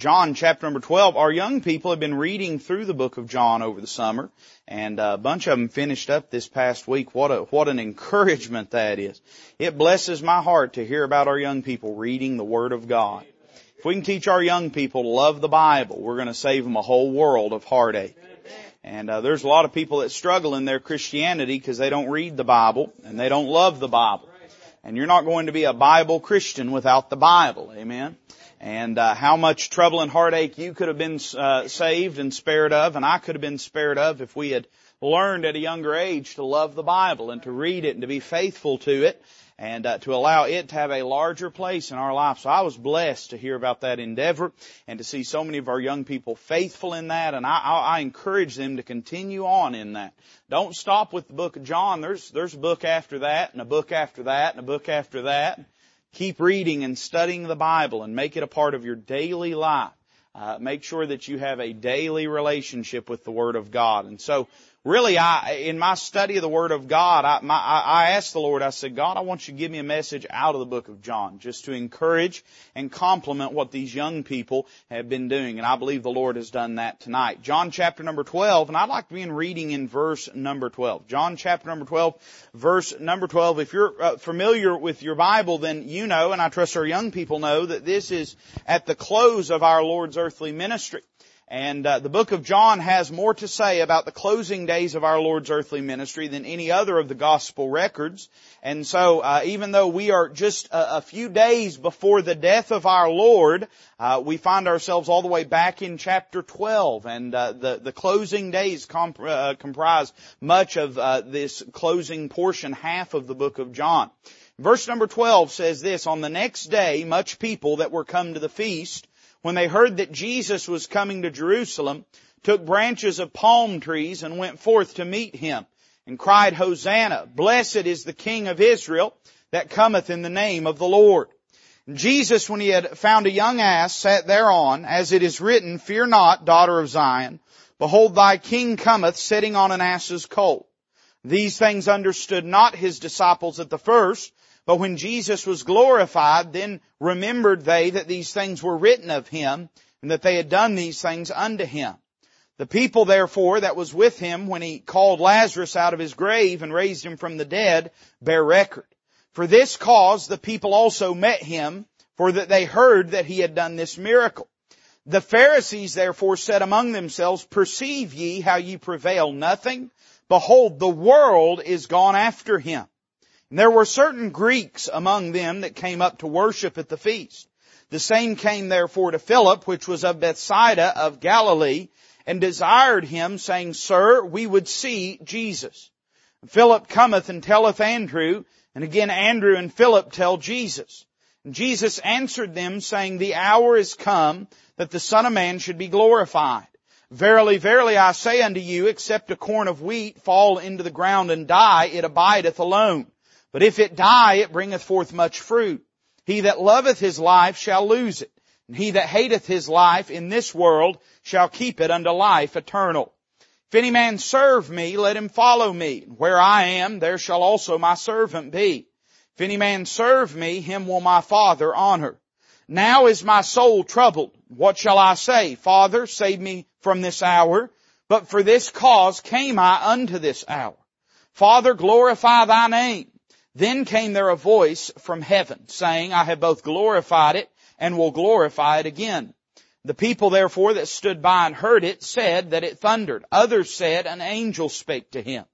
John chapter number 12. Our young people have been reading through the book of John over the summer and a bunch of them finished up this past week. What a, what an encouragement that is. It blesses my heart to hear about our young people reading the Word of God. If we can teach our young people to love the Bible, we're going to save them a whole world of heartache. And uh, there's a lot of people that struggle in their Christianity because they don't read the Bible and they don't love the Bible. And you're not going to be a Bible Christian without the Bible. Amen and uh, how much trouble and heartache you could have been uh, saved and spared of, and I could have been spared of if we had learned at a younger age to love the Bible and to read it and to be faithful to it and uh, to allow it to have a larger place in our life. So I was blessed to hear about that endeavor and to see so many of our young people faithful in that, and I, I, I encourage them to continue on in that. Don't stop with the book of John. There's there's a book after that, and a book after that, and a book after that. Keep reading and studying the Bible and make it a part of your daily life. Uh, make sure that you have a daily relationship with the Word of God. And so really, I, in my study of the Word of God, I, my, I asked the Lord, I said, God, I want you to give me a message out of the book of John, just to encourage and complement what these young people have been doing. And I believe the Lord has done that tonight. John chapter number 12, and I'd like to begin reading in verse number 12. John chapter number 12, verse number 12. If you're uh, familiar with your Bible, then you know, and I trust our young people know, that this is at the close of our Lord's earthly ministry. And uh, the book of John has more to say about the closing days of our Lord's earthly ministry than any other of the gospel records. And so, uh, even though we are just a, a, few days before the death of our Lord, uh, we find ourselves all the way back in chapter 12, and uh, the the closing days comp- uh, comprise much of uh, this closing portion, half of the book of John. Verse number 12 says this, On the next day, much people that were come to the feast when they heard that Jesus was coming to Jerusalem, took branches of palm trees and went forth to meet him and cried, Hosanna! Blessed is the King of Israel that cometh in the name of the Lord. And Jesus, when he had found a young ass, sat thereon, as it is written, Fear not, daughter of Zion. Behold, thy king cometh sitting on an ass's colt. These things understood not his disciples at the first, but when Jesus was glorified, then remembered they that these things were written of him, and that they had done these things unto him. The people therefore that was with him when he called Lazarus out of his grave and raised him from the dead bear record. For this cause the people also met him, for that they heard that he had done this miracle. The Pharisees therefore said among themselves, Perceive ye how ye prevail nothing? Behold, the world is gone after him. And there were certain Greeks among them that came up to worship at the feast. The same came therefore to Philip, which was of Bethsaida of Galilee, and desired him, saying, Sir, we would see Jesus. Philip cometh and telleth Andrew, and again Andrew and Philip tell Jesus. And Jesus answered them, saying, The hour is come that the Son of Man should be glorified. Verily, verily, I say unto you, except a corn of wheat fall into the ground and die, it abideth alone. But if it die, it bringeth forth much fruit. He that loveth his life shall lose it. And he that hateth his life in this world shall keep it unto life eternal. If any man serve me, let him follow me. Where I am, there shall also my servant be. If any man serve me, him will my Father honor. Now is my soul troubled. What shall I say? Father, save me from this hour. But for this cause came I unto this hour. Father, glorify thy name. Then came there a voice from heaven saying, I have both glorified it and will glorify it again. The people therefore that stood by and heard it said that it thundered. Others said an angel spake to him.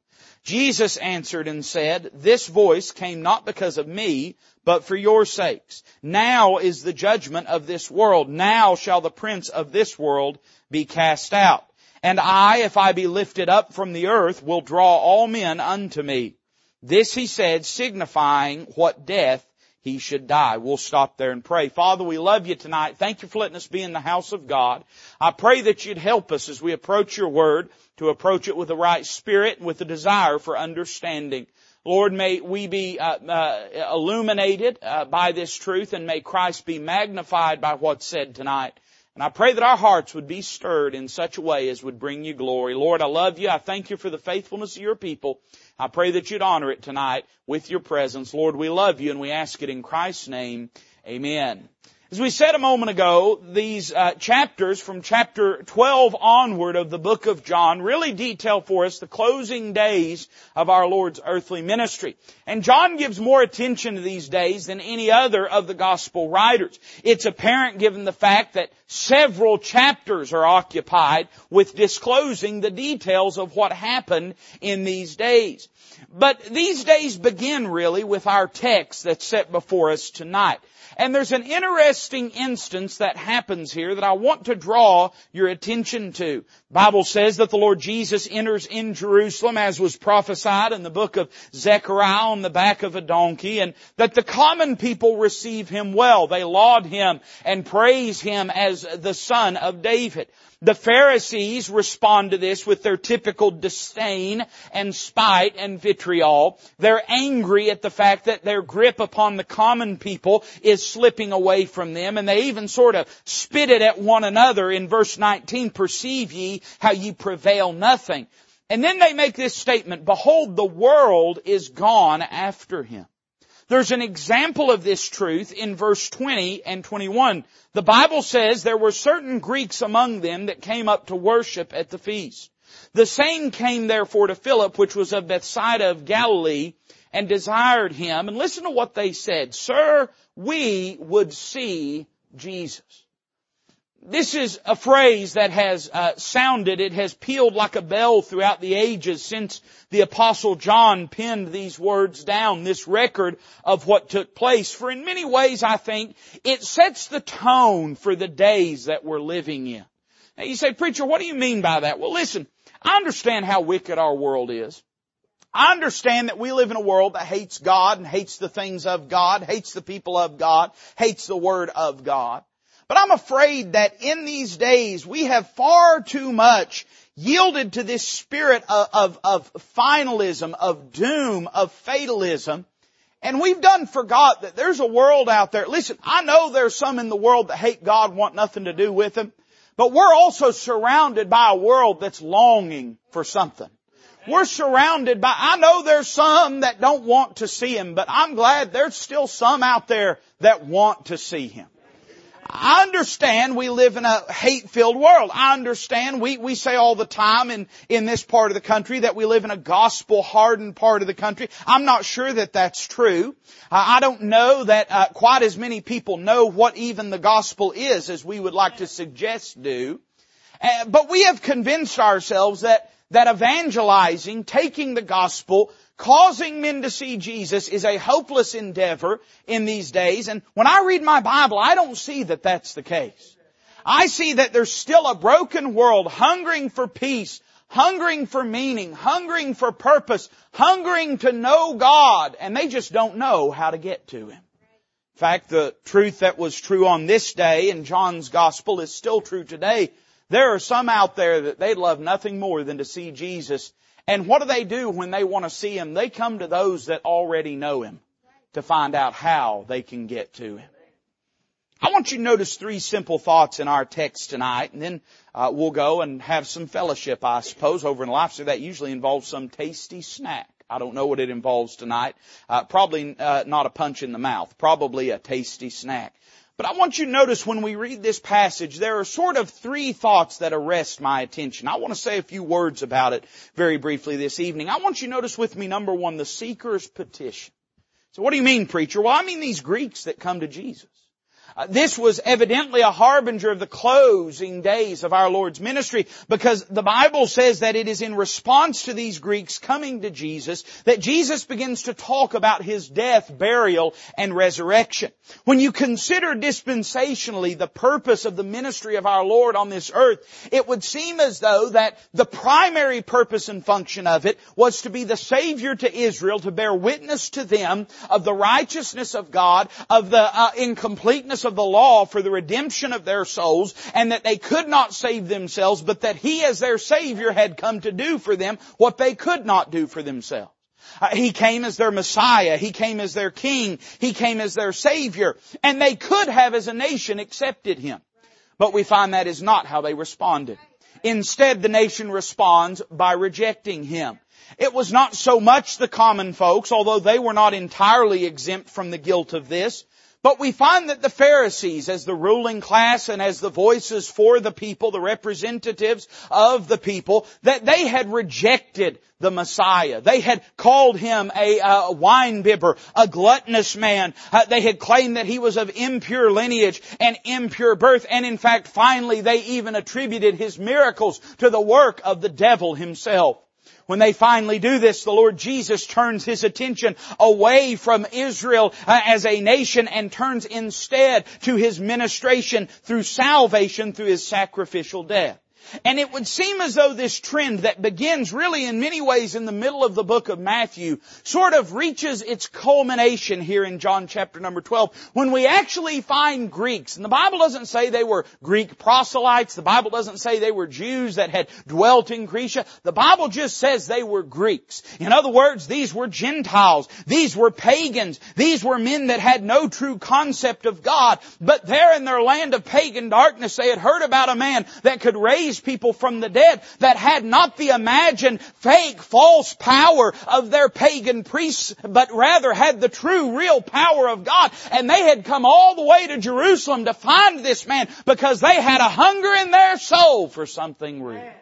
Jesus answered and said, This voice came not because of me, but for your sakes. Now is the judgment of this world. Now shall the prince of this world be cast out. And I, if I be lifted up from the earth, will draw all men unto me. This he said, signifying what death he should die. We'll stop there and pray. Father, we love you tonight. Thank you for letting us be in the house of God. I pray that you'd help us as we approach your word to approach it with the right spirit and with a desire for understanding. Lord, may we be uh, uh, illuminated uh, by this truth and may Christ be magnified by what's said tonight. And I pray that our hearts would be stirred in such a way as would bring you glory. Lord, I love you. I thank you for the faithfulness of your people. I pray that you'd honor it tonight with your presence. Lord, we love you and we ask it in Christ's name. Amen. As we said a moment ago, these uh, chapters from chapter 12 onward of the book of John really detail for us the closing days of our Lord's earthly ministry. And John gives more attention to these days than any other of the gospel writers. It's apparent given the fact that several chapters are occupied with disclosing the details of what happened in these days. But these days begin really with our text that's set before us tonight. And there's an interesting instance that happens here that I want to draw your attention to. Bible says that the Lord Jesus enters in Jerusalem as was prophesied in the book of Zechariah on the back of a donkey and that the common people receive him well. They laud him and praise him as the son of David. The Pharisees respond to this with their typical disdain and spite and vitriol. They're angry at the fact that their grip upon the common people is slipping away from them and they even sort of spit it at one another in verse 19, perceive ye how ye prevail nothing. And then they make this statement, behold, the world is gone after him. There's an example of this truth in verse 20 and 21. The Bible says there were certain Greeks among them that came up to worship at the feast. The same came therefore to Philip, which was of Bethsaida of Galilee, and desired him. And listen to what they said. Sir, we would see Jesus. This is a phrase that has uh, sounded, it has pealed like a bell throughout the ages since the apostle John penned these words down, this record of what took place. For in many ways, I think, it sets the tone for the days that we're living in. Now you say, preacher, what do you mean by that? Well listen, I understand how wicked our world is. I understand that we live in a world that hates God and hates the things of God, hates the people of God, hates the Word of God. But I'm afraid that in these days we have far too much yielded to this spirit of, of, of finalism, of doom, of fatalism. And we've done forgot that there's a world out there. Listen, I know there's some in the world that hate God, want nothing to do with Him. But we're also surrounded by a world that's longing for something. We're surrounded by, I know there's some that don't want to see Him, but I'm glad there's still some out there that want to see Him. I understand we live in a hate-filled world. I understand we, we say all the time in, in this part of the country that we live in a gospel-hardened part of the country. I'm not sure that that's true. Uh, I don't know that uh, quite as many people know what even the gospel is as we would like to suggest do. Uh, but we have convinced ourselves that that evangelizing, taking the gospel, causing men to see Jesus is a hopeless endeavor in these days. And when I read my Bible, I don't see that that's the case. I see that there's still a broken world hungering for peace, hungering for meaning, hungering for purpose, hungering to know God, and they just don't know how to get to Him. In fact, the truth that was true on this day in John's Gospel is still true today. There are some out there that they'd love nothing more than to see Jesus and what do they do when they want to see Him? They come to those that already know Him to find out how they can get to Him. I want you to notice three simple thoughts in our text tonight, and then uh, we'll go and have some fellowship, I suppose, over in Life's that usually involves some tasty snack. I don't know what it involves tonight. Uh, probably uh, not a punch in the mouth. Probably a tasty snack. But I want you to notice when we read this passage, there are sort of three thoughts that arrest my attention. I want to say a few words about it very briefly this evening. I want you to notice with me, number one, the seeker's petition. So what do you mean, preacher? Well, I mean these Greeks that come to Jesus. Uh, this was evidently a harbinger of the closing days of our Lord's ministry because the Bible says that it is in response to these Greeks coming to Jesus that Jesus begins to talk about His death, burial, and resurrection. When you consider dispensationally the purpose of the ministry of our Lord on this earth, it would seem as though that the primary purpose and function of it was to be the Savior to Israel, to bear witness to them of the righteousness of God, of the uh, incompleteness of the law for the redemption of their souls and that they could not save themselves, but that He as their Savior had come to do for them what they could not do for themselves. Uh, he came as their Messiah. He came as their King. He came as their Savior. And they could have as a nation accepted Him. But we find that is not how they responded. Instead, the nation responds by rejecting Him. It was not so much the common folks, although they were not entirely exempt from the guilt of this, But we find that the Pharisees, as the ruling class and as the voices for the people, the representatives of the people, that they had rejected the Messiah. They had called him a, a wine bibber, a gluttonous man. Uh, they had claimed that he was of impure lineage and impure birth. And in fact, finally, they even attributed his miracles to the work of the devil himself. When they finally do this, the Lord Jesus turns His attention away from Israel uh, as a nation and turns instead to His ministration through salvation through His sacrificial death. And it would seem as though this trend that begins really in many ways in the middle of the book of Matthew sort of reaches its culmination here in John chapter number 12 when we actually find Greeks. And the Bible doesn't say they were Greek proselytes. The Bible doesn't say they were Jews that had dwelt in Grecia. The Bible just says they were Greeks. In other words, these were Gentiles. These were pagans. These were men that had no true concept of God. But there in their land of pagan darkness, they had heard about a man that could raise raise people from the dead that had not the imagined fake false power of their pagan priests, but rather had the true real power of God. And they had come all the way to Jerusalem to find this man because they had a hunger in their soul for something real.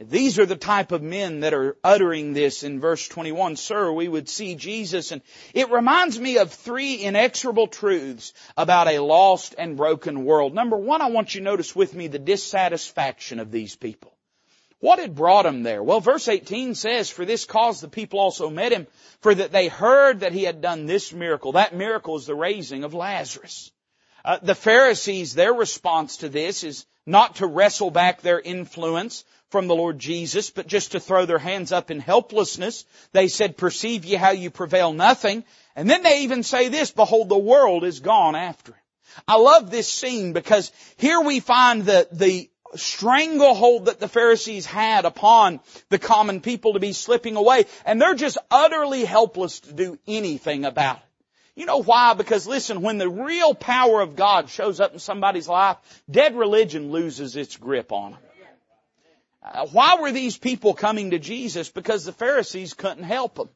These are the type of men that are uttering this in verse 21. Sir, we would see Jesus and it reminds me of three inexorable truths about a lost and broken world. Number one, I want you to notice with me the dissatisfaction of these people. What had brought them there? Well, verse 18 says, For this cause the people also met him, for that they heard that he had done this miracle. That miracle is the raising of Lazarus. Uh, the Pharisees, their response to this is not to wrestle back their influence from the Lord Jesus, but just to throw their hands up in helplessness. They said, perceive ye how you prevail nothing. And then they even say this, behold, the world is gone after him. I love this scene because here we find the, the stranglehold that the Pharisees had upon the common people to be slipping away, and they're just utterly helpless to do anything about it. You know why? Because listen, when the real power of God shows up in somebody's life, dead religion loses its grip on them. Uh, why were these people coming to Jesus? Because the Pharisees couldn't help them.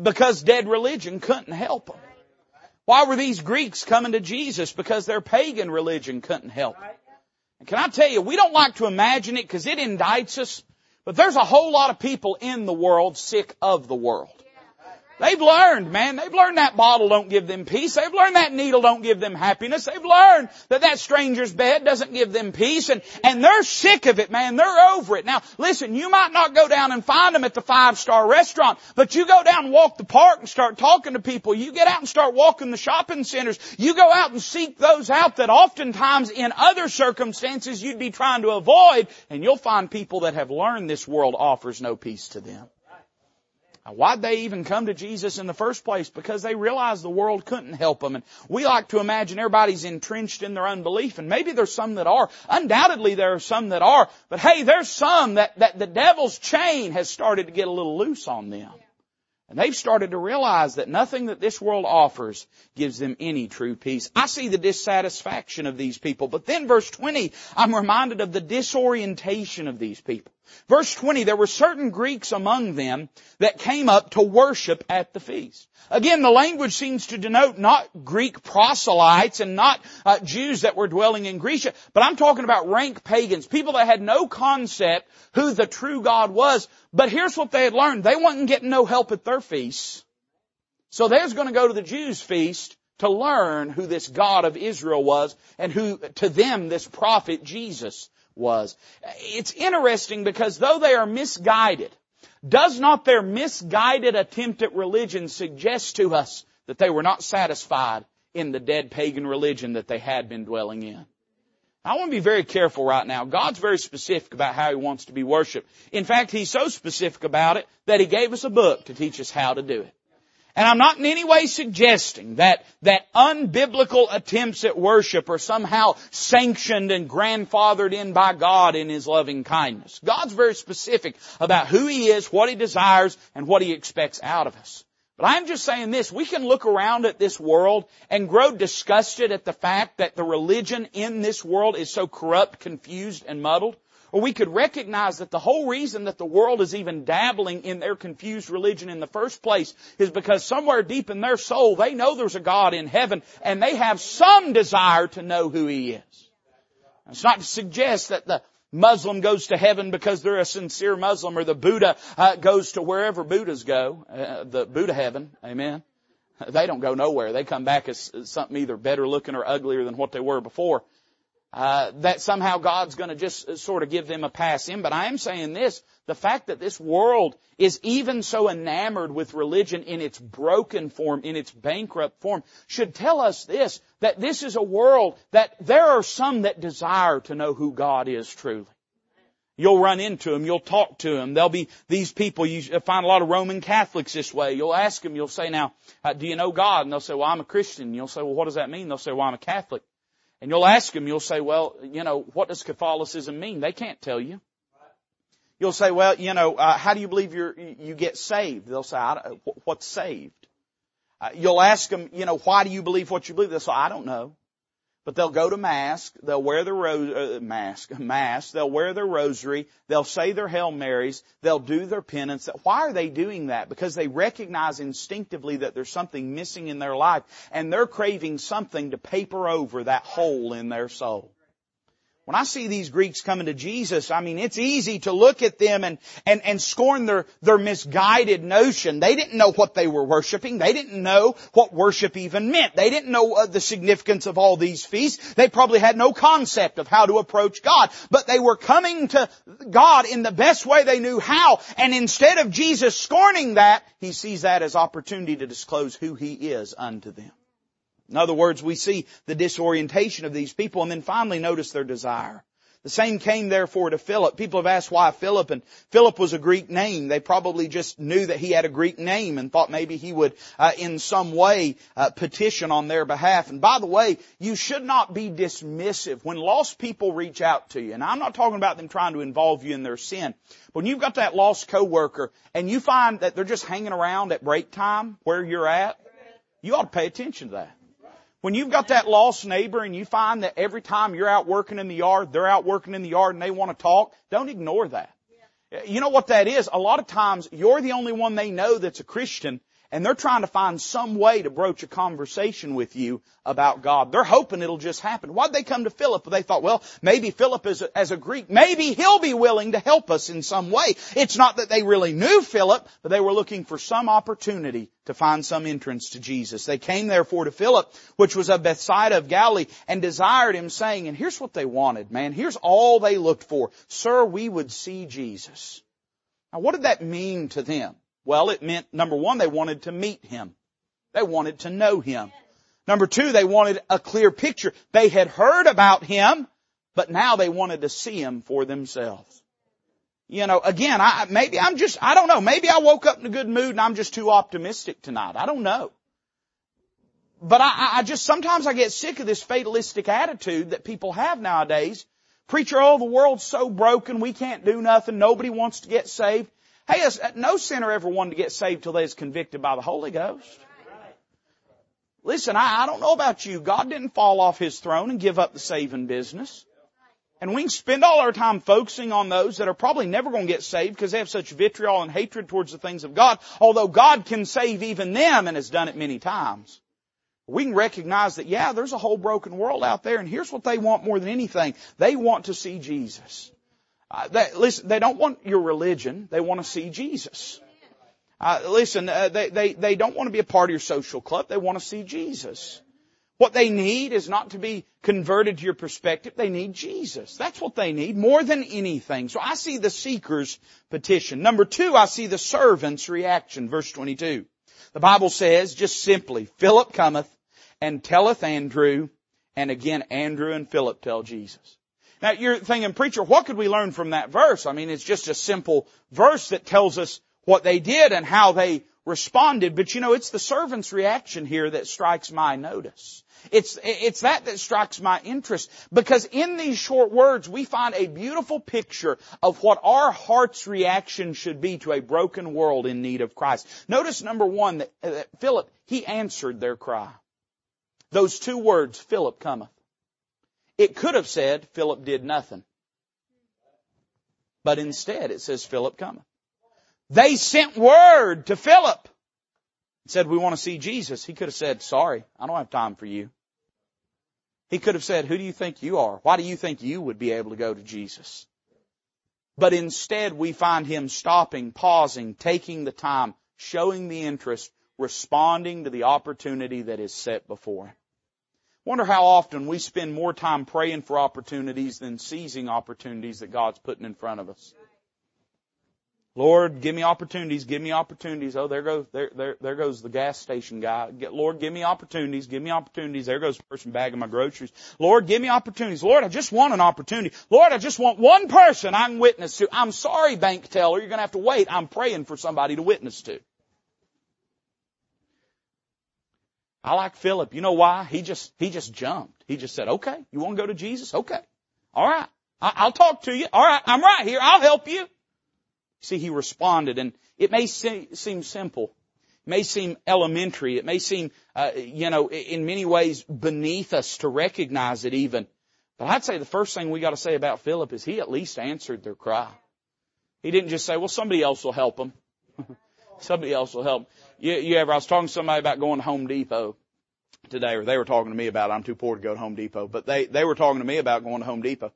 Because dead religion couldn't help them. Why were these Greeks coming to Jesus? Because their pagan religion couldn't help them. And can I tell you, we don't like to imagine it because it indicts us, but there's a whole lot of people in the world sick of the world. They've learned, man. They've learned that bottle don't give them peace. They've learned that needle don't give them happiness. They've learned that that stranger's bed doesn't give them peace and, and they're sick of it, man. They're over it. Now, listen, you might not go down and find them at the five star restaurant, but you go down and walk the park and start talking to people. You get out and start walking the shopping centers. You go out and seek those out that oftentimes in other circumstances you'd be trying to avoid and you'll find people that have learned this world offers no peace to them. Why'd they even come to Jesus in the first place? Because they realized the world couldn't help them. And we like to imagine everybody's entrenched in their unbelief. And maybe there's some that are. Undoubtedly there are some that are. But hey, there's some that, that the devil's chain has started to get a little loose on them. And they've started to realize that nothing that this world offers gives them any true peace. I see the dissatisfaction of these people. But then verse 20, I'm reminded of the disorientation of these people. Verse 20, there were certain Greeks among them that came up to worship at the feast. Again, the language seems to denote not Greek proselytes and not uh, Jews that were dwelling in Grecia, but I'm talking about rank pagans, people that had no concept who the true God was. But here's what they had learned. They wasn't getting no help at their feasts. So they was going to go to the Jews' feast to learn who this God of Israel was and who to them this prophet Jesus was. It's interesting because though they are misguided, does not their misguided attempt at religion suggest to us that they were not satisfied in the dead pagan religion that they had been dwelling in? I want to be very careful right now. God's very specific about how He wants to be worshiped. In fact, He's so specific about it that He gave us a book to teach us how to do it. And I'm not in any way suggesting that, that unbiblical attempts at worship are somehow sanctioned and grandfathered in by God in His loving kindness. God's very specific about who He is, what He desires, and what He expects out of us. But I'm just saying this, we can look around at this world and grow disgusted at the fact that the religion in this world is so corrupt, confused, and muddled. Or we could recognize that the whole reason that the world is even dabbling in their confused religion in the first place is because somewhere deep in their soul they know there's a God in heaven and they have some desire to know who He is. It's not to suggest that the Muslim goes to heaven because they're a sincere Muslim or the Buddha uh, goes to wherever Buddhas go, uh, the Buddha heaven. Amen. They don't go nowhere. They come back as, as something either better looking or uglier than what they were before. Uh, that somehow God's going to just uh, sort of give them a pass in. But I am saying this, the fact that this world is even so enamored with religion in its broken form, in its bankrupt form, should tell us this, that this is a world that there are some that desire to know who God is truly. You'll run into them. You'll talk to them. There'll be these people. You find a lot of Roman Catholics this way. You'll ask them. You'll say, "Now, uh, do you know God?" And they'll say, "Well, I'm a Christian." You'll say, "Well, what does that mean?" They'll say, "Well, I'm a Catholic." And you'll ask them, you'll say, well, you know, what does Catholicism mean? They can't tell you. You'll say, well, you know, uh, how do you believe you you get saved? They'll say, what's saved? Uh, you'll ask them, you know, why do you believe what you believe? They'll say, I don't know. But they'll go to mass, they'll wear their ro- uh, mask, mass, they'll wear their rosary, they'll say their Hail Marys, they'll do their penance. Why are they doing that? Because they recognize instinctively that there's something missing in their life and they're craving something to paper over that hole in their soul. When I see these Greeks coming to Jesus, I mean, it's easy to look at them and, and, and scorn their, their misguided notion. They didn't know what they were worshiping. They didn't know what worship even meant. They didn't know uh, the significance of all these feasts. They probably had no concept of how to approach God. But they were coming to God in the best way they knew how. And instead of Jesus scorning that, He sees that as opportunity to disclose who He is unto them. In other words, we see the disorientation of these people and then finally notice their desire. The same came therefore to Philip. People have asked why Philip, and Philip was a Greek name. They probably just knew that he had a Greek name and thought maybe he would, uh, in some way, uh, petition on their behalf. And by the way, you should not be dismissive when lost people reach out to you. And I'm not talking about them trying to involve you in their sin. But when you've got that lost coworker and you find that they're just hanging around at break time where you're at, you ought to pay attention to that. When you've got that lost neighbor and you find that every time you're out working in the yard, they're out working in the yard and they want to talk, don't ignore that. You know what that is? A lot of times you're the only one they know that's a Christian and they're trying to find some way to broach a conversation with you about God. They're hoping it'll just happen. Why'd they come to Philip? They thought, well, maybe Philip is a, as a Greek, maybe he'll be willing to help us in some way. It's not that they really knew Philip, but they were looking for some opportunity to find some entrance to Jesus. They came therefore to Philip, which was of Bethsaida of Galilee, and desired him saying, and here's what they wanted, man. Here's all they looked for. Sir, we would see Jesus. Now what did that mean to them? Well, it meant, number one, they wanted to meet Him. They wanted to know Him. Number two, they wanted a clear picture. They had heard about Him, but now they wanted to see Him for themselves. You know, again, I, maybe I'm just, I don't know, maybe I woke up in a good mood and I'm just too optimistic tonight. I don't know. But I, I just, sometimes I get sick of this fatalistic attitude that people have nowadays. Preacher, oh, the world's so broken, we can't do nothing, nobody wants to get saved. Hey, uh, no sinner ever wanted to get saved till they was convicted by the Holy Ghost. Listen, I, I don't know about you. God didn't fall off His throne and give up the saving business. And we can spend all our time focusing on those that are probably never going to get saved because they have such vitriol and hatred towards the things of God, although God can save even them and has done it many times. We can recognize that, yeah, there's a whole broken world out there and here's what they want more than anything. They want to see Jesus. Uh, they, listen, they don't want your religion. They want to see Jesus. Uh, listen, uh, they, they, they don't want to be a part of your social club. They want to see Jesus. What they need is not to be converted to your perspective. They need Jesus. That's what they need more than anything. So I see the seeker's petition. Number two, I see the servant's reaction. Verse 22. The Bible says just simply, Philip cometh and telleth Andrew, and again Andrew and Philip tell Jesus. Now you're thinking, preacher, what could we learn from that verse? I mean, it's just a simple verse that tells us what they did and how they responded, but you know, it's the servant's reaction here that strikes my notice. It's, it's that that strikes my interest because in these short words we find a beautiful picture of what our heart's reaction should be to a broken world in need of Christ. Notice number one that, uh, that Philip, he answered their cry. Those two words, Philip cometh. It could have said Philip did nothing. But instead it says Philip cometh. They sent word to Philip. Said, we want to see Jesus. He could have said, sorry, I don't have time for you. He could have said, who do you think you are? Why do you think you would be able to go to Jesus? But instead we find him stopping, pausing, taking the time, showing the interest, responding to the opportunity that is set before him. Wonder how often we spend more time praying for opportunities than seizing opportunities that God's putting in front of us. Lord, give me opportunities, give me opportunities. Oh, there goes, there, there, there goes the gas station guy. Lord, give me opportunities, give me opportunities. There goes the person bagging my groceries. Lord, give me opportunities. Lord, I just want an opportunity. Lord, I just want one person I can witness to. I'm sorry, bank teller, you're gonna have to wait. I'm praying for somebody to witness to. I like Philip. You know why? He just, he just jumped. He just said, okay, you want to go to Jesus? Okay. All right. I'll talk to you. All right. I'm right here. I'll help you. See, he responded, and it may seem simple. It may seem elementary. It may seem, uh, you know, in many ways beneath us to recognize it even. But I'd say the first thing we got to say about Philip is he at least answered their cry. He didn't just say, well, somebody else will help them. somebody else will help. You, you ever, I was talking to somebody about going to Home Depot today, or they were talking to me about. I'm too poor to go to Home Depot, but they, they were talking to me about going to Home Depot.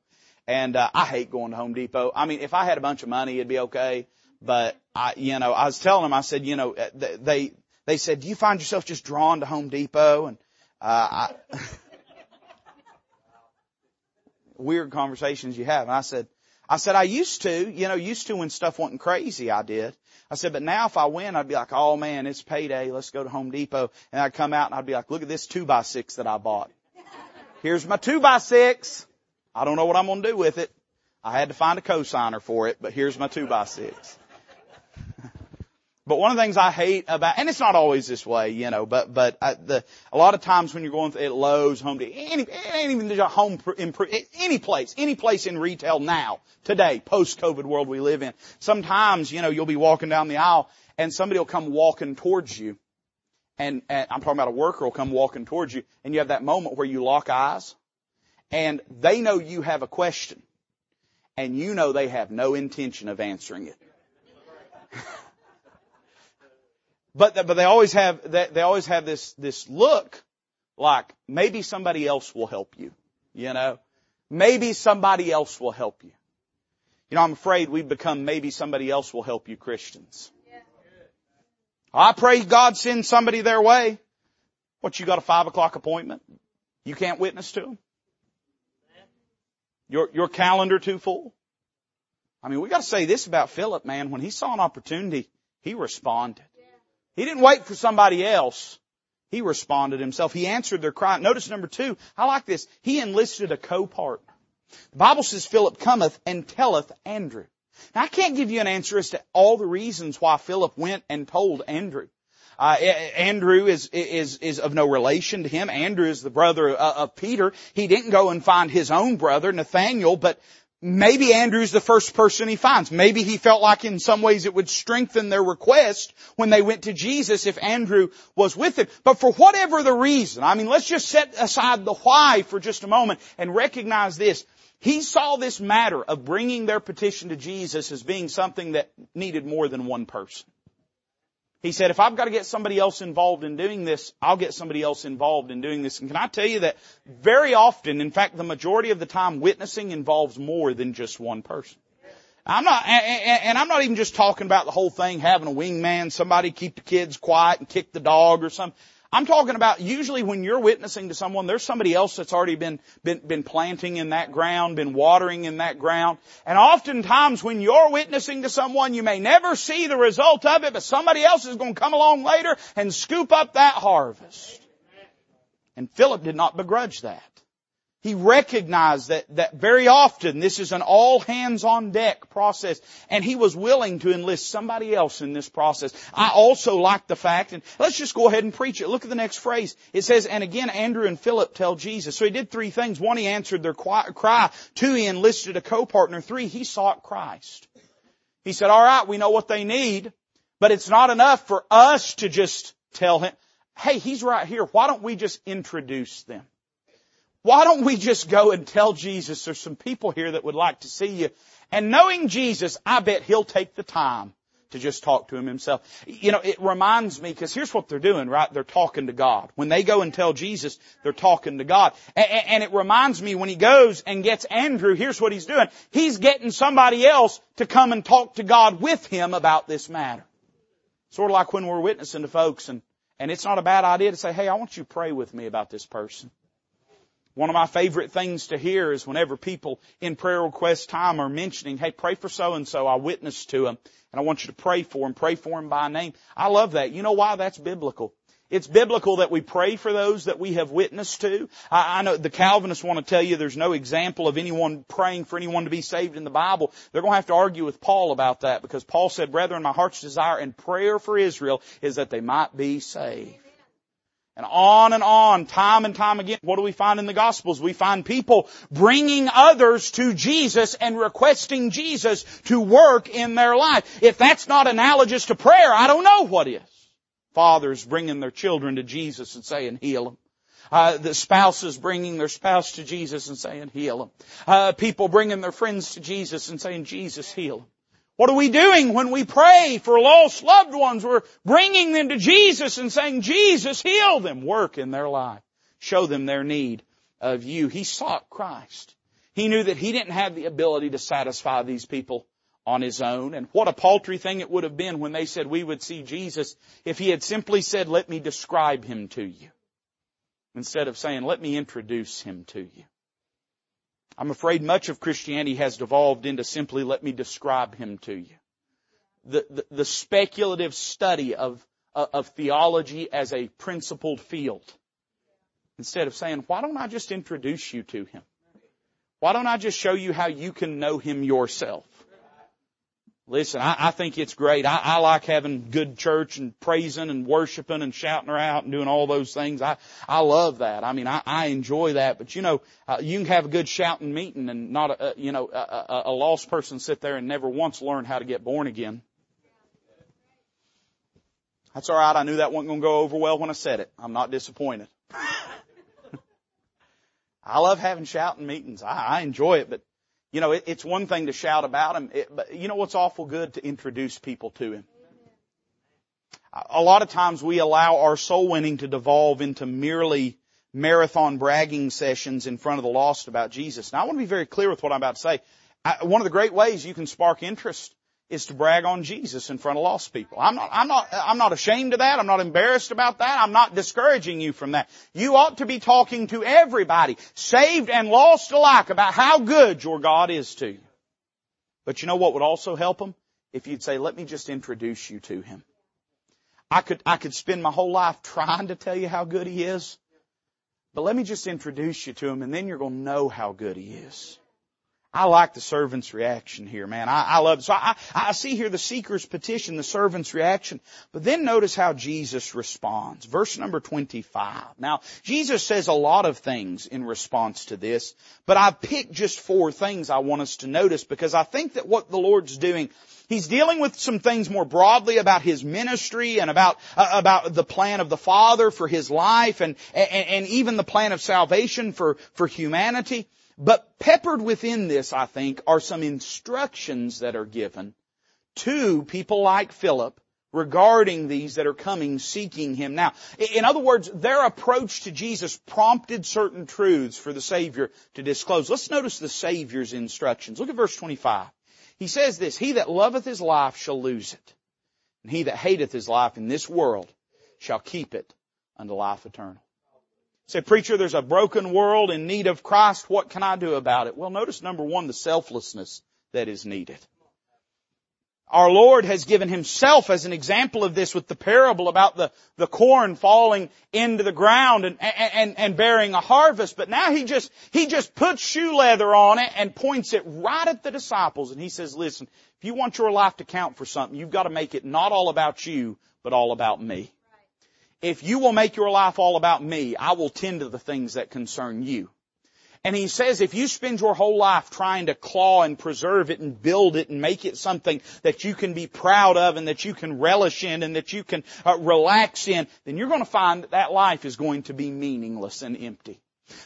And uh, I hate going to Home Depot. I mean, if I had a bunch of money, it'd be okay. But I, you know, I was telling them, I said, you know, uh, they they said, do you find yourself just drawn to Home Depot? And uh, I, weird conversations you have. And I said, I said I used to, you know, used to when stuff wasn't crazy. I did. I said, but now if I win, I'd be like, oh man, it's payday. Let's go to Home Depot. And I'd come out and I'd be like, look at this two by six that I bought. Here's my two by six. I don't know what I'm going to do with it. I had to find a cosigner for it, but here's my two by six. But one of the things I hate about, and it's not always this way, you know, but, but I, the, a lot of times when you're going at Lowe's, Home Depot, any, ain't even a home, any place, any place in retail now, today, post-COVID world we live in, sometimes, you know, you'll be walking down the aisle and somebody will come walking towards you. And, and I'm talking about a worker will come walking towards you and you have that moment where you lock eyes and they know you have a question and you know they have no intention of answering it. but, but they always have, they, always have this, this look like maybe somebody else will help you, you know? Maybe somebody else will help you. You know, I'm afraid we've become maybe somebody else will help you Christians. I pray God send somebody their way. What, you got a five o'clock appointment? You can't witness to them? Your, your calendar too full? I mean, we gotta say this about Philip, man. When he saw an opportunity, he responded. He didn't wait for somebody else. He responded himself. He answered their cry. Notice number two, I like this. He enlisted a co-partner. The Bible says Philip cometh and telleth Andrew. Now I can't give you an answer as to all the reasons why Philip went and told Andrew. Uh, Andrew is, is, is of no relation to him. Andrew is the brother uh, of Peter. He didn't go and find his own brother, Nathaniel, but maybe Andrew's the first person he finds. Maybe he felt like in some ways it would strengthen their request when they went to Jesus if Andrew was with them. But for whatever the reason, I mean, let's just set aside the why for just a moment and recognize this. He saw this matter of bringing their petition to Jesus as being something that needed more than one person. He said, if I've got to get somebody else involved in doing this, I'll get somebody else involved in doing this. And can I tell you that very often, in fact, the majority of the time, witnessing involves more than just one person. I'm not, and I'm not even just talking about the whole thing, having a wingman, somebody keep the kids quiet and kick the dog or something. I'm talking about usually when you're witnessing to someone, there's somebody else that's already been, been, been planting in that ground, been watering in that ground. And oftentimes when you're witnessing to someone, you may never see the result of it, but somebody else is going to come along later and scoop up that harvest. And Philip did not begrudge that. He recognized that, that very often this is an all hands on deck process and he was willing to enlist somebody else in this process. I also like the fact, and let's just go ahead and preach it. Look at the next phrase. It says, and again Andrew and Philip tell Jesus. So he did three things. One, he answered their cry. Two, he enlisted a co-partner. Three, he sought Christ. He said, alright, we know what they need, but it's not enough for us to just tell him, hey, he's right here. Why don't we just introduce them? Why don't we just go and tell Jesus there's some people here that would like to see you? And knowing Jesus, I bet He'll take the time to just talk to him himself. You know, it reminds me, because here's what they're doing, right? They're talking to God. When they go and tell Jesus, they're talking to God. And, it reminds me when he goes and gets Andrew, here's what he's doing. He's getting somebody else to come and talk to God with him about this matter. Sort of like when we're witnessing to folks and, and it's not a bad idea to say, hey, I want you to pray with me about this person. One of my favorite things to hear is whenever people in prayer request time are mentioning, hey, pray for so and so, I witnessed to them, and I want you to pray for them, pray for them by name. I love that. You know why? That's biblical. It's biblical that we pray for those that we have witnessed to. I, I, know the Calvinists want to tell you there's no example of anyone praying for anyone to be saved in the Bible. They're going to have to argue with Paul about that because Paul said, brethren, my heart's desire and prayer for Israel is that they might be saved. And on and on, time and time again, what do we find in the Gospels? We find people bringing others to Jesus and requesting Jesus to work in their life. If that's not analogous to prayer, I don't know what is. Fathers bringing their children to Jesus and saying, heal them. Uh, the spouses bringing their spouse to Jesus and saying, heal them. Uh, people bringing their friends to Jesus and saying, Jesus, heal them. What are we doing when we pray for lost loved ones? We're bringing them to Jesus and saying, Jesus, heal them. Work in their life. Show them their need of you. He sought Christ. He knew that he didn't have the ability to satisfy these people on his own. And what a paltry thing it would have been when they said we would see Jesus if he had simply said, let me describe him to you. Instead of saying, let me introduce him to you. I'm afraid much of Christianity has devolved into simply let me describe him to you. The, the, the speculative study of, uh, of theology as a principled field. Instead of saying, why don't I just introduce you to him? Why don't I just show you how you can know him yourself? Listen, I, I think it's great. I, I like having good church and praising and worshiping and shouting her out and doing all those things. I, I love that. I mean, I, I enjoy that. But you know, uh, you can have a good shouting meeting and not a, you know, a, a, a lost person sit there and never once learn how to get born again. That's alright. I knew that wasn't going to go over well when I said it. I'm not disappointed. I love having shouting meetings. I, I enjoy it, but you know, it, it's one thing to shout about him, it, but you know what's awful good to introduce people to him. A lot of times we allow our soul winning to devolve into merely marathon bragging sessions in front of the lost about Jesus. Now I want to be very clear with what I'm about to say. I, one of the great ways you can spark interest is to brag on Jesus in front of lost people. I'm not, I'm not, I'm not ashamed of that. I'm not embarrassed about that. I'm not discouraging you from that. You ought to be talking to everybody, saved and lost alike, about how good your God is to you. But you know what would also help them? If you'd say, let me just introduce you to Him. I could, I could spend my whole life trying to tell you how good He is, but let me just introduce you to Him and then you're going to know how good He is. I like the servant's reaction here, man. I, I love it. So I, I see here the seeker's petition, the servant's reaction. But then notice how Jesus responds. Verse number 25. Now, Jesus says a lot of things in response to this, but I've picked just four things I want us to notice because I think that what the Lord's doing He's dealing with some things more broadly about his ministry and about uh, about the plan of the Father for his life and, and and even the plan of salvation for for humanity. But peppered within this, I think, are some instructions that are given to people like Philip regarding these that are coming seeking him. Now, in other words, their approach to Jesus prompted certain truths for the Savior to disclose. Let's notice the Savior's instructions. Look at verse 25. He says this, He that loveth his life shall lose it, and he that hateth his life in this world shall keep it unto life eternal. Say, preacher, there's a broken world in need of Christ. What can I do about it? Well, notice number one, the selflessness that is needed. Our Lord has given Himself as an example of this with the parable about the, the corn falling into the ground and, and, and bearing a harvest. But now He just, He just puts shoe leather on it and points it right at the disciples and He says, listen, if you want your life to count for something, you've got to make it not all about you, but all about me if you will make your life all about me, I will tend to the things that concern you. And he says if you spend your whole life trying to claw and preserve it and build it and make it something that you can be proud of and that you can relish in and that you can uh, relax in, then you're going to find that that life is going to be meaningless and empty.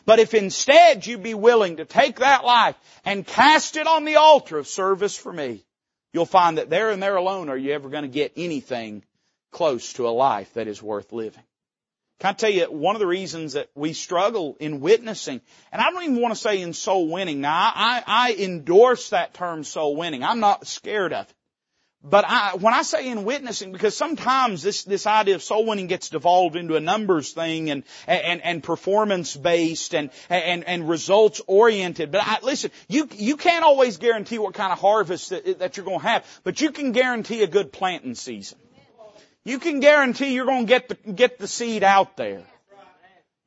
But if instead you be willing to take that life and cast it on the altar of service for me, you'll find that there and there alone are you ever going to get anything close to a life that is worth living. Can I tell you one of the reasons that we struggle in witnessing, and I don't even want to say in soul winning. Now I, I endorse that term soul winning. I'm not scared of it. But I, when I say in witnessing, because sometimes this, this idea of soul winning gets devolved into a numbers thing and, and, and performance based and, and, and results oriented. But I, listen, you, you can't always guarantee what kind of harvest that, that you're going to have, but you can guarantee a good planting season. You can guarantee you're going to get the, get the seed out there.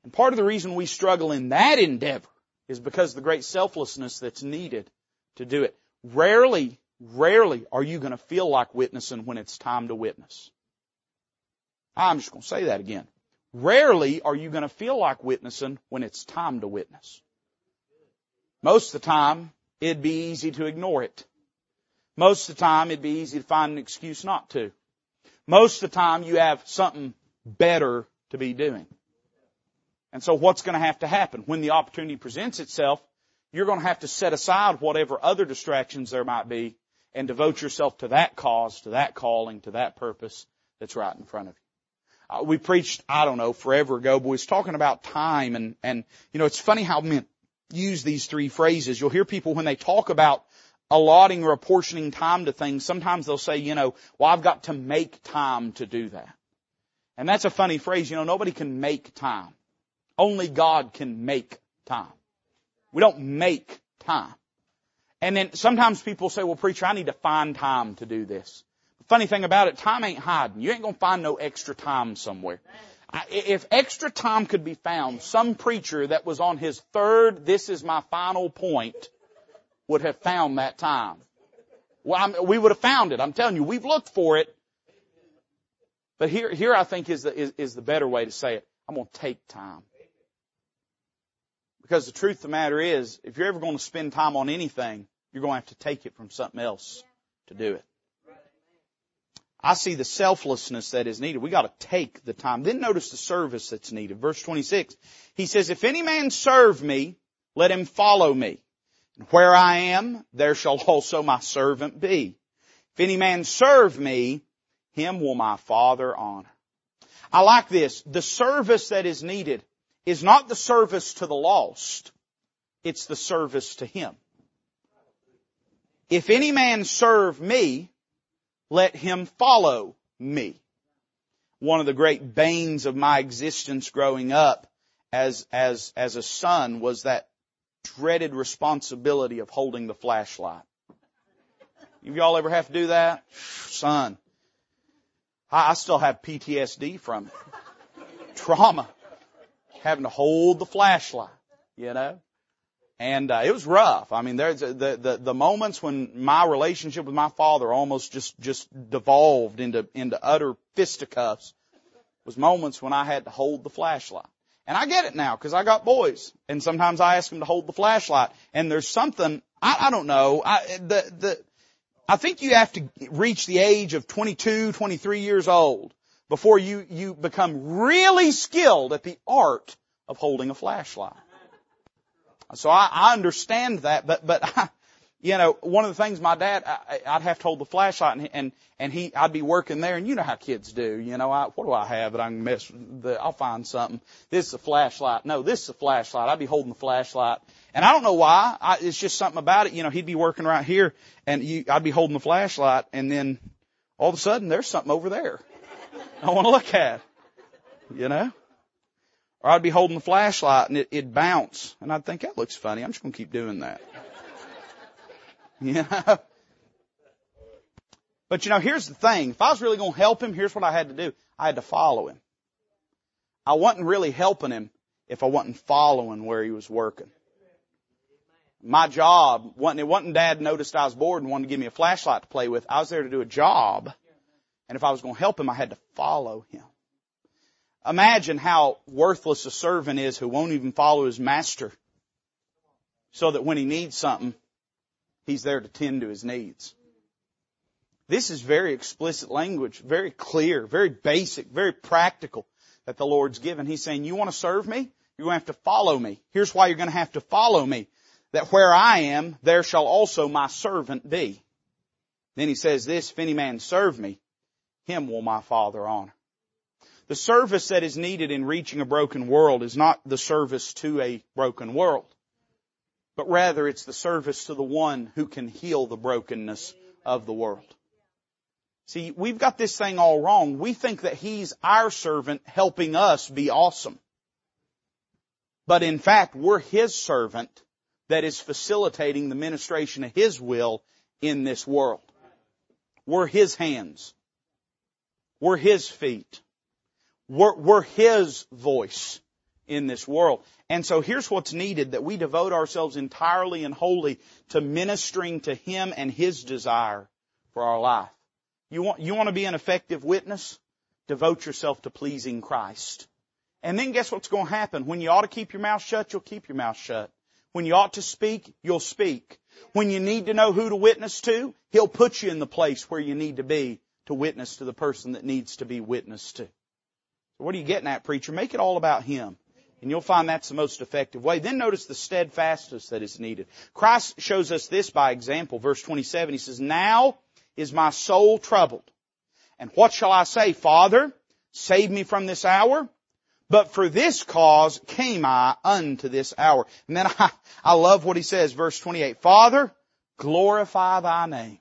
And part of the reason we struggle in that endeavor is because of the great selflessness that's needed to do it. Rarely Rarely are you going to feel like witnessing when it's time to witness. I'm just going to say that again. Rarely are you going to feel like witnessing when it's time to witness. Most of the time, it'd be easy to ignore it. Most of the time, it'd be easy to find an excuse not to. Most of the time, you have something better to be doing. And so what's going to have to happen? When the opportunity presents itself, you're going to have to set aside whatever other distractions there might be and devote yourself to that cause, to that calling, to that purpose that's right in front of you. Uh, we preached, I don't know, forever ago, but we was talking about time and, and, you know, it's funny how men use these three phrases. You'll hear people when they talk about allotting or apportioning time to things, sometimes they'll say, you know, well, I've got to make time to do that. And that's a funny phrase. You know, nobody can make time. Only God can make time. We don't make time. And then sometimes people say, well preacher, I need to find time to do this. The funny thing about it, time ain't hiding. You ain't gonna find no extra time somewhere. If extra time could be found, some preacher that was on his third, this is my final point, would have found that time. Well, I'm, we would have found it. I'm telling you, we've looked for it. But here, here I think is the, is, is the better way to say it. I'm going to take time. Because the truth of the matter is, if you're ever going to spend time on anything, you're going to have to take it from something else to do it. I see the selflessness that is needed. We got to take the time. Then notice the service that's needed. Verse 26. He says, if any man serve me, let him follow me. And where I am, there shall also my servant be. If any man serve me, him will my Father honor. I like this. The service that is needed is not the service to the lost. It's the service to him. If any man serve me, let him follow me. One of the great banes of my existence growing up as, as, as a son was that dreaded responsibility of holding the flashlight. If y'all ever have to do that? Son. I, still have PTSD from it. Trauma. Having to hold the flashlight, you know? And uh, it was rough. I mean, there's the, the the moments when my relationship with my father almost just just devolved into into utter fisticuffs was moments when I had to hold the flashlight. And I get it now because I got boys, and sometimes I ask them to hold the flashlight. And there's something I, I don't know. I the the I think you have to reach the age of 22, 23 years old before you you become really skilled at the art of holding a flashlight. So I, I understand that, but, but I, you know, one of the things my dad, I, I'd have to hold the flashlight and, and, and he, I'd be working there and you know how kids do, you know, I, what do I have that I can mess the, I'll find something. This is a flashlight. No, this is a flashlight. I'd be holding the flashlight. And I don't know why. I, it's just something about it. You know, he'd be working right here and you, I'd be holding the flashlight and then all of a sudden there's something over there I want to look at. You know? Or I'd be holding the flashlight and it, it'd bounce. And I'd think, that looks funny. I'm just going to keep doing that. But you know, here's the thing. If I was really going to help him, here's what I had to do. I had to follow him. I wasn't really helping him if I wasn't following where he was working. My job wasn't, it wasn't dad noticed I was bored and wanted to give me a flashlight to play with. I was there to do a job. And if I was going to help him, I had to follow him. Imagine how worthless a servant is who won't even follow his master so that when he needs something, he's there to tend to his needs. This is very explicit language, very clear, very basic, very practical that the Lord's given. He's saying, you want to serve me? You're going to have to follow me. Here's why you're going to have to follow me. That where I am, there shall also my servant be. Then he says this, if any man serve me, him will my Father honor. The service that is needed in reaching a broken world is not the service to a broken world, but rather it's the service to the one who can heal the brokenness of the world. See, we've got this thing all wrong. We think that He's our servant helping us be awesome. But in fact, we're His servant that is facilitating the ministration of His will in this world. We're His hands. We're His feet. We're, we're His voice in this world. And so here's what's needed, that we devote ourselves entirely and wholly to ministering to Him and His desire for our life. You want, you want to be an effective witness? Devote yourself to pleasing Christ. And then guess what's going to happen? When you ought to keep your mouth shut, you'll keep your mouth shut. When you ought to speak, you'll speak. When you need to know who to witness to, He'll put you in the place where you need to be to witness to the person that needs to be witnessed to. What are you getting at, preacher? Make it all about Him. And you'll find that's the most effective way. Then notice the steadfastness that is needed. Christ shows us this by example. Verse 27, He says, Now is my soul troubled. And what shall I say? Father, save me from this hour? But for this cause came I unto this hour. And then I, I love what he says, verse 28. Father, glorify thy name.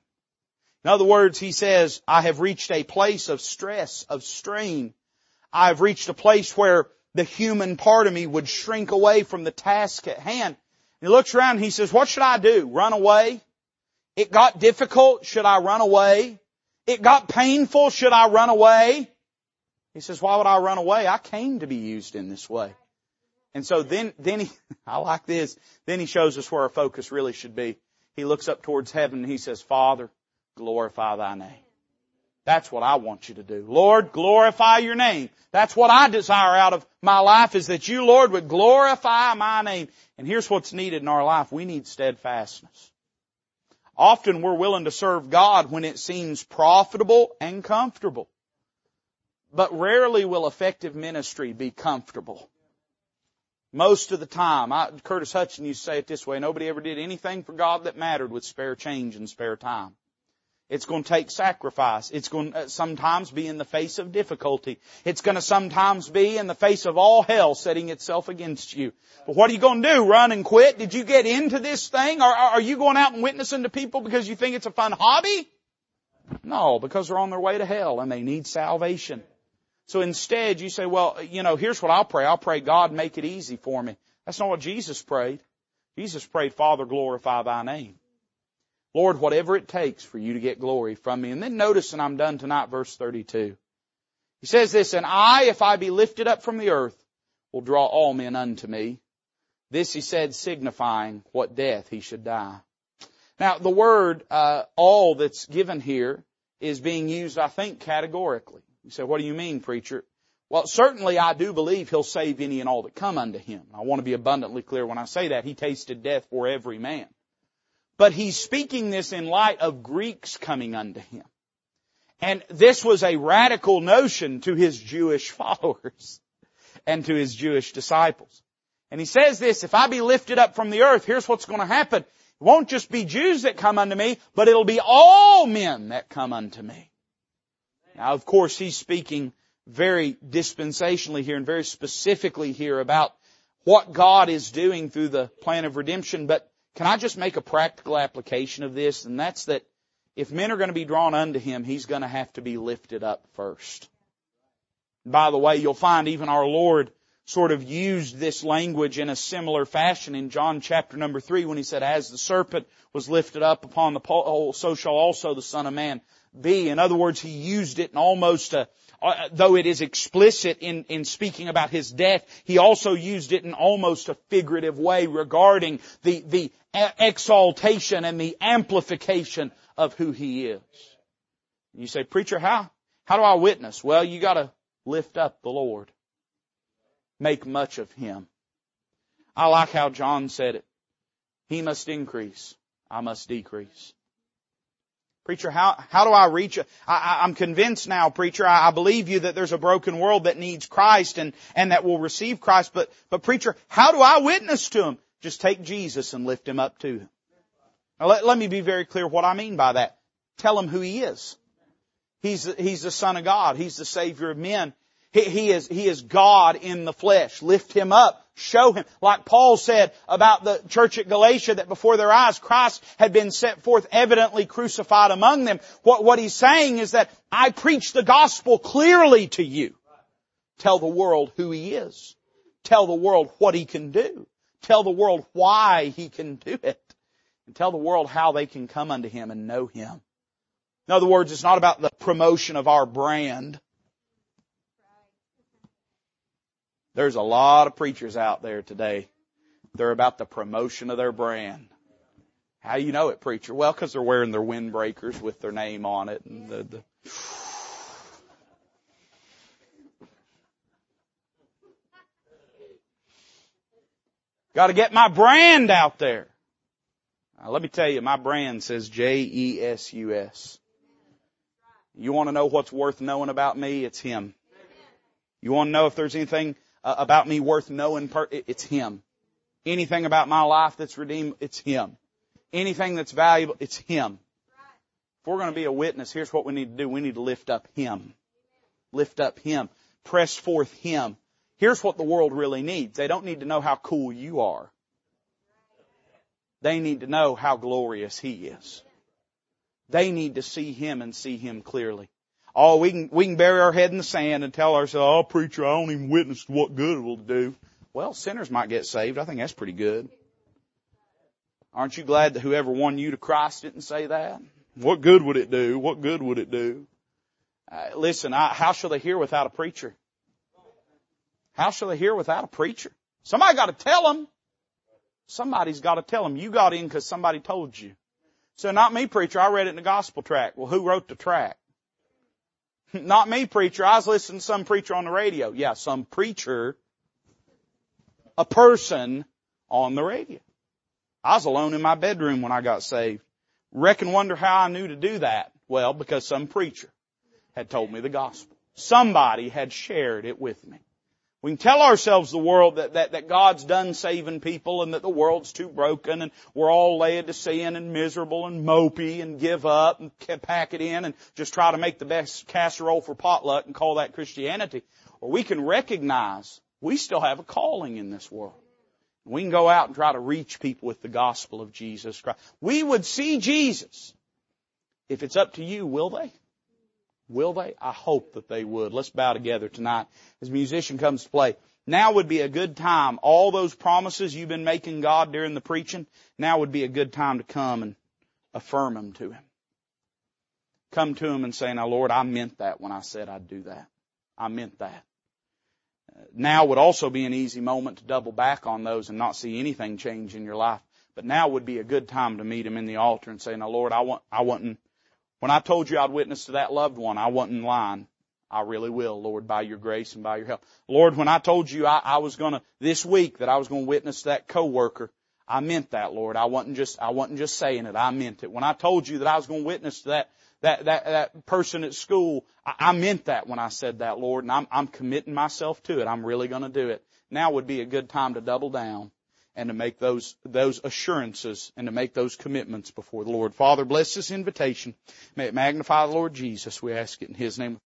In other words, he says, I have reached a place of stress, of strain. I've reached a place where the human part of me would shrink away from the task at hand. He looks around and he says, what should I do? Run away? It got difficult. Should I run away? It got painful. Should I run away? He says, why would I run away? I came to be used in this way. And so then, then he, I like this, then he shows us where our focus really should be. He looks up towards heaven and he says, Father, glorify thy name. That's what I want you to do. Lord, glorify your name. That's what I desire out of my life is that you, Lord, would glorify my name. And here's what's needed in our life. We need steadfastness. Often we're willing to serve God when it seems profitable and comfortable. But rarely will effective ministry be comfortable. Most of the time, I, Curtis Hutson used to say it this way, nobody ever did anything for God that mattered with spare change and spare time. It's going to take sacrifice. It's going to uh, sometimes be in the face of difficulty. It's going to sometimes be in the face of all hell setting itself against you. But what are you going to do? Run and quit? Did you get into this thing? Or are you going out and witnessing to people because you think it's a fun hobby? No, because they're on their way to hell and they need salvation. So instead you say, well, you know, here's what I'll pray. I'll pray, God, make it easy for me. That's not what Jesus prayed. Jesus prayed, Father, glorify thy name. Lord, whatever it takes for you to get glory from me. And then notice, and I'm done tonight, verse 32. He says this, and I, if I be lifted up from the earth, will draw all men unto me. This he said, signifying what death he should die. Now, the word uh, all that's given here is being used, I think, categorically. You say, what do you mean, preacher? Well, certainly I do believe he'll save any and all that come unto him. I want to be abundantly clear when I say that. He tasted death for every man. But he's speaking this in light of Greeks coming unto him. And this was a radical notion to his Jewish followers and to his Jewish disciples. And he says this, if I be lifted up from the earth, here's what's going to happen. It won't just be Jews that come unto me, but it'll be all men that come unto me. Now, of course, he's speaking very dispensationally here and very specifically here about what God is doing through the plan of redemption, but can I just make a practical application of this? And that's that if men are going to be drawn unto Him, He's going to have to be lifted up first. By the way, you'll find even our Lord sort of used this language in a similar fashion in John chapter number three when He said, as the serpent was lifted up upon the pole, oh, so shall also the Son of Man be. In other words, he used it in almost a, though it is explicit in, in speaking about his death, he also used it in almost a figurative way regarding the, the exaltation and the amplification of who he is. You say, preacher, how, how do I witness? Well, you gotta lift up the Lord. Make much of Him. I like how John said it. He must increase. I must decrease. Preacher, how, how do I reach, I'm convinced now, preacher, I, I believe you that there's a broken world that needs Christ and, and that will receive Christ, but, but preacher, how do I witness to him? Just take Jesus and lift him up to him. Now let, let me be very clear what I mean by that. Tell him who he is. He's, he's the Son of God. He's the Savior of men. He, he, is, he is God in the flesh. Lift him up. Show him. Like Paul said about the church at Galatia that before their eyes Christ had been set forth evidently crucified among them. What, what he's saying is that I preach the gospel clearly to you. Tell the world who he is. Tell the world what he can do. Tell the world why he can do it. And tell the world how they can come unto him and know him. In other words, it's not about the promotion of our brand. There's a lot of preachers out there today. They're about the promotion of their brand. How do you know it, preacher? Well, because they're wearing their windbreakers with their name on it and the, the Got to get my brand out there. Now, let me tell you, my brand says J-E-S-U-S. You want to know what's worth knowing about me? It's Him. You want to know if there's anything uh, about me worth knowing? Per- it's Him. Anything about my life that's redeemed? It's Him. Anything that's valuable? It's Him. If we're going to be a witness, here's what we need to do. We need to lift up Him. Lift up Him. Press forth Him. Here's what the world really needs. They don't need to know how cool you are. They need to know how glorious He is. They need to see Him and see Him clearly. Oh, we can, we can bury our head in the sand and tell ourselves, oh preacher, I don't even witness what good it will do. Well, sinners might get saved. I think that's pretty good. Aren't you glad that whoever won you to Christ didn't say that? What good would it do? What good would it do? Uh, listen, I, how shall they hear without a preacher? How shall they hear without a preacher? Somebody got to tell them. Somebody's got to tell them. You got in because somebody told you. So not me, preacher. I read it in the gospel tract. Well, who wrote the tract? Not me, preacher. I was listening to some preacher on the radio. Yeah, some preacher, a person on the radio. I was alone in my bedroom when I got saved. Reckon wonder how I knew to do that. Well, because some preacher had told me the gospel. Somebody had shared it with me. We can tell ourselves the world that, that, that God's done saving people and that the world's too broken and we're all laid to sin and miserable and mopey and give up and pack it in and just try to make the best casserole for potluck and call that Christianity. Or we can recognize we still have a calling in this world. We can go out and try to reach people with the gospel of Jesus Christ. We would see Jesus. If it's up to you, will they? Will they? I hope that they would. Let's bow together tonight as musician comes to play. Now would be a good time. All those promises you've been making God during the preaching, now would be a good time to come and affirm them to Him. Come to Him and say, now Lord, I meant that when I said I'd do that. I meant that. Now would also be an easy moment to double back on those and not see anything change in your life. But now would be a good time to meet Him in the altar and say, now Lord, I want, I want when I told you I'd witness to that loved one, I wasn't lying. I really will, Lord, by your grace and by your help. Lord, when I told you I, I was gonna, this week that I was gonna witness to that coworker, I meant that, Lord. I wasn't just, I wasn't just saying it. I meant it. When I told you that I was gonna witness to that, that, that, that person at school, I, I meant that when I said that, Lord, and I'm, I'm committing myself to it. I'm really gonna do it. Now would be a good time to double down and to make those, those assurances and to make those commitments before the Lord. Father, bless this invitation. May it magnify the Lord Jesus. We ask it in His name.